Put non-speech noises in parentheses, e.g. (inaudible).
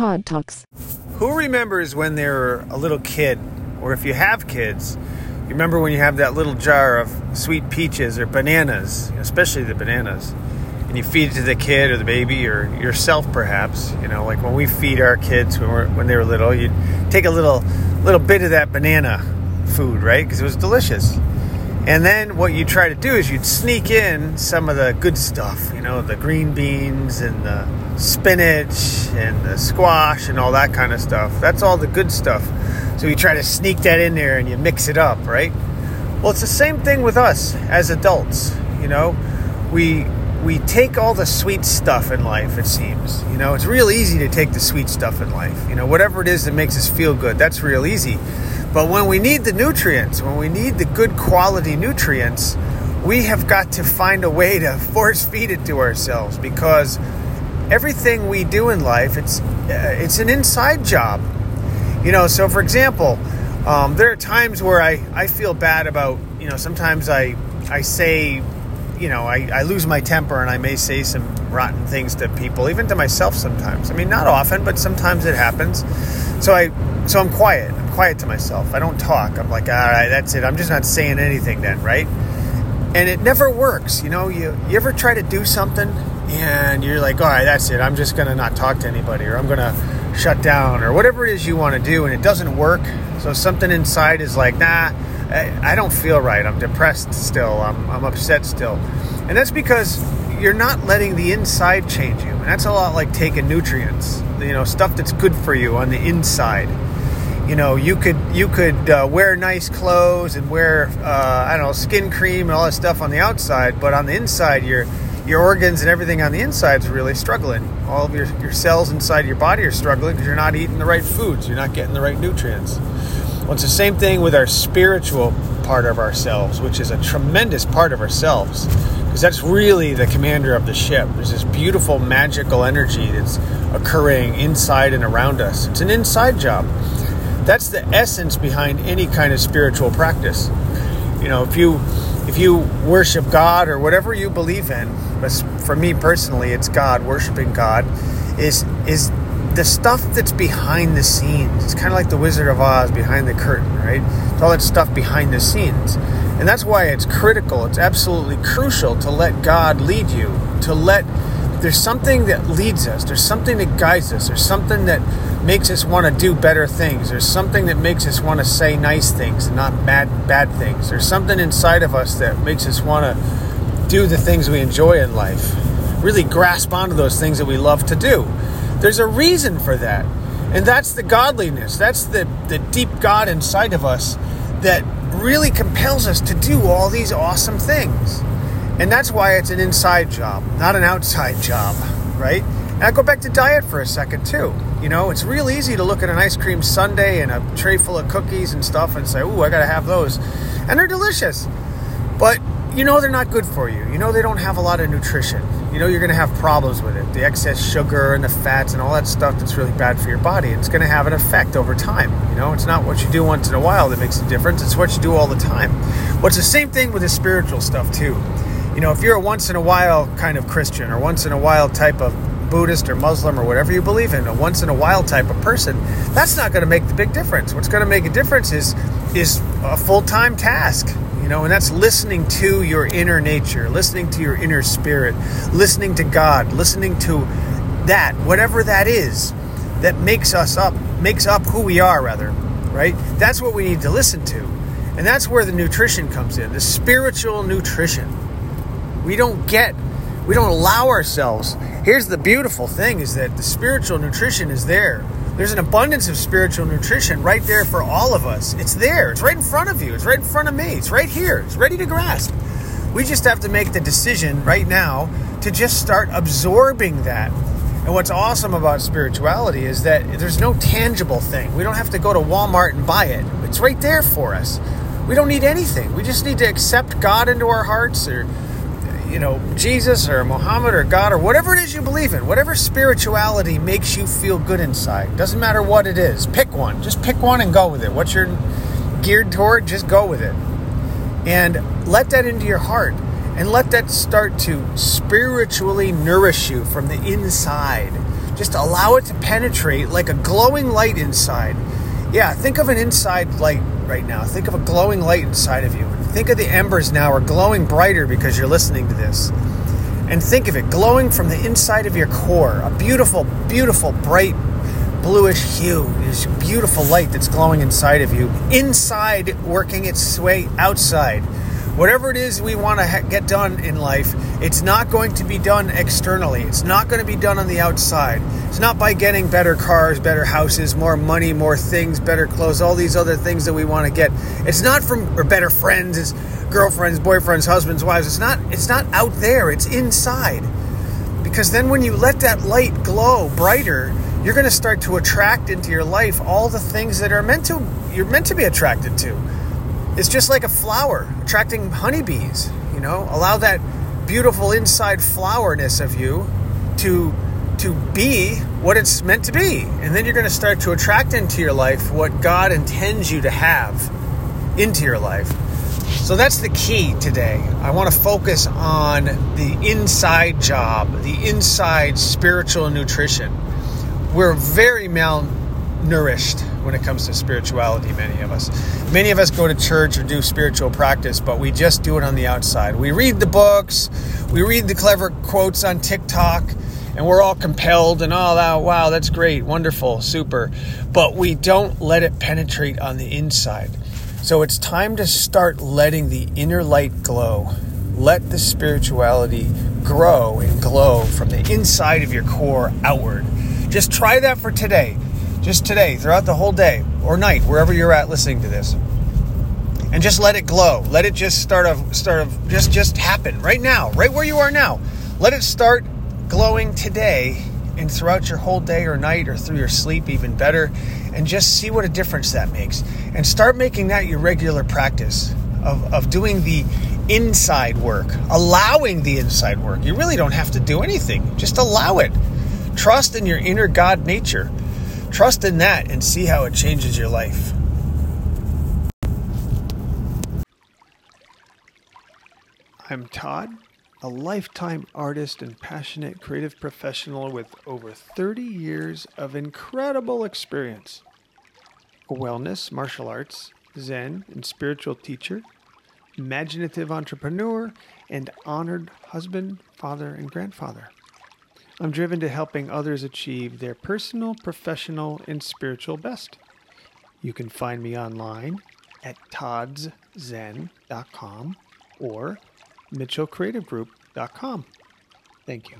Todd Talks. Who remembers when they were a little kid, or if you have kids, you remember when you have that little jar of sweet peaches or bananas, especially the bananas, and you feed it to the kid or the baby or yourself perhaps. You know, like when we feed our kids when, we're, when they were little, you'd take a little little bit of that banana food, right? Because it was delicious. And then what you try to do is you'd sneak in some of the good stuff, you know, the green beans and the spinach and the squash and all that kind of stuff. That's all the good stuff. So you try to sneak that in there and you mix it up, right? Well, it's the same thing with us as adults, you know. We we take all the sweet stuff in life, it seems. You know, it's real easy to take the sweet stuff in life. You know, whatever it is that makes us feel good, that's real easy. But when we need the nutrients, when we need the good quality nutrients, we have got to find a way to (laughs) force feed it to ourselves because everything we do in life, it's uh, it's an inside job. You know, so for example, um, there are times where I, I feel bad about, you know, sometimes I I say, you know, I, I lose my temper and I may say some rotten things to people, even to myself sometimes. I mean, not often, but sometimes it happens. So I so I'm quiet quiet to myself. I don't talk. I'm like, all right, that's it. I'm just not saying anything then, right? And it never works. You know, you, you ever try to do something and you're like, all right, that's it. I'm just going to not talk to anybody or I'm going to shut down or whatever it is you want to do and it doesn't work. So something inside is like, nah, I, I don't feel right. I'm depressed still. I'm, I'm upset still. And that's because you're not letting the inside change you. And that's a lot like taking nutrients, you know, stuff that's good for you on the inside you know you could you could uh, wear nice clothes and wear uh, I don't know skin cream and all that stuff on the outside, but on the inside your your organs and everything on the inside is really struggling. All of your, your cells inside your body are struggling because you're not eating the right foods. You're not getting the right nutrients. Well, it's the same thing with our spiritual part of ourselves, which is a tremendous part of ourselves because that's really the commander of the ship. There's this beautiful magical energy that's occurring inside and around us. It's an inside job. That's the essence behind any kind of spiritual practice. You know, if you if you worship God or whatever you believe in, but for me personally, it's God, worshiping God, is is the stuff that's behind the scenes. It's kind of like the Wizard of Oz behind the curtain, right? It's all that stuff behind the scenes. And that's why it's critical, it's absolutely crucial to let God lead you, to let there's something that leads us, there's something that guides us, there's something that makes us want to do better things. There's something that makes us want to say nice things and not bad bad things. There's something inside of us that makes us want to do the things we enjoy in life. Really grasp onto those things that we love to do. There's a reason for that. And that's the godliness. That's the, the deep God inside of us that really compels us to do all these awesome things. And that's why it's an inside job, not an outside (laughs) job, right? And I go back to diet for a second too. You know, it's real easy to look at an ice cream sundae and a tray full of cookies and stuff and say, "Ooh, I got to have those," and they're delicious. But you know they're not good for you. You know they don't have a lot of nutrition. You know you're going to have problems with it. The excess sugar and the fats and all that stuff that's really bad for your body. It's going to have an effect over time. You know, it's not what you do once in a while that makes a difference. It's what you do all the time. Well, it's the same thing with the spiritual stuff too. You know, if you're a once in a while kind of Christian or once in a while type of Buddhist or Muslim or whatever you believe in, a once in a while type of person, that's not going to make the big difference. What's going to make a difference is is a full time task, you know, and that's listening to your inner nature, listening to your inner spirit, listening to God, listening to that, whatever that is, that makes us up, makes up who we are, rather, right? That's what we need to listen to. And that's where the nutrition comes in, the spiritual nutrition. We don't get we don't allow ourselves. Here's the beautiful thing is that the spiritual nutrition is there. There's an abundance of spiritual nutrition right there for all of us. It's there. It's right in front of you. It's right in front of me. It's right here. It's ready to grasp. We just have to make the decision right now to just start absorbing that. And what's awesome about spirituality is that there's no tangible thing. We don't have to go to Walmart and buy it. It's right there for us. We don't need anything. We just need to accept God into our hearts or you know, Jesus or Muhammad or God or whatever it is you believe in, whatever spirituality makes you feel good inside. Doesn't matter what it is. Pick one. Just pick one and go with it. What you're geared toward, just go with it. And let that into your heart. And let that start to spiritually nourish you from the inside. Just allow it to penetrate like a glowing light inside. Yeah, think of an inside light right now. Think of a glowing light inside of you. Think of the embers now are glowing brighter because you're listening to this. And think of it glowing from the inside of your core. A beautiful, beautiful, bright, bluish hue. This beautiful light that's glowing inside of you. Inside, working its way outside. Whatever it is we want to ha- get done in life, it's not going to be done externally. It's not going to be done on the outside. It's not by getting better cars, better houses, more money, more things, better clothes, all these other things that we want to get. It's not from or better friends, it's girlfriends, boyfriends, husbands, wives. It's not it's not out there, it's inside. Because then when you let that light glow brighter, you're going to start to attract into your life all the things that are meant to you're meant to be attracted to. It's just like a flower attracting honeybees, you know? Allow that beautiful inside flowerness of you to to be what it's meant to be. And then you're going to start to attract into your life what God intends you to have into your life. So that's the key today. I want to focus on the inside job, the inside spiritual nutrition. We're very malnourished when it comes to spirituality, many of us. Many of us go to church or do spiritual practice, but we just do it on the outside. We read the books, we read the clever quotes on TikTok, and we're all compelled and all that. Wow that's great wonderful super. But we don't let it penetrate on the inside. So it's time to start letting the inner light glow. Let the spirituality grow and glow from the inside of your core outward. Just try that for today just today throughout the whole day or night wherever you're at listening to this and just let it glow let it just start of start of just just happen right now right where you are now let it start glowing today and throughout your whole day or night or through your sleep, even better, and just see what a difference that makes. And start making that your regular practice of, of doing the inside work, allowing the inside work. You really don't have to do anything, just allow it. Trust in your inner God nature. Trust in that and see how it changes your life. I'm Todd a lifetime artist and passionate creative professional with over 30 years of incredible experience. A wellness, martial arts, Zen, and spiritual teacher, imaginative entrepreneur, and honored husband, father, and grandfather. I'm driven to helping others achieve their personal, professional, and spiritual best. You can find me online at toddszen.com or mitchellcreativegroup.com. Thank you.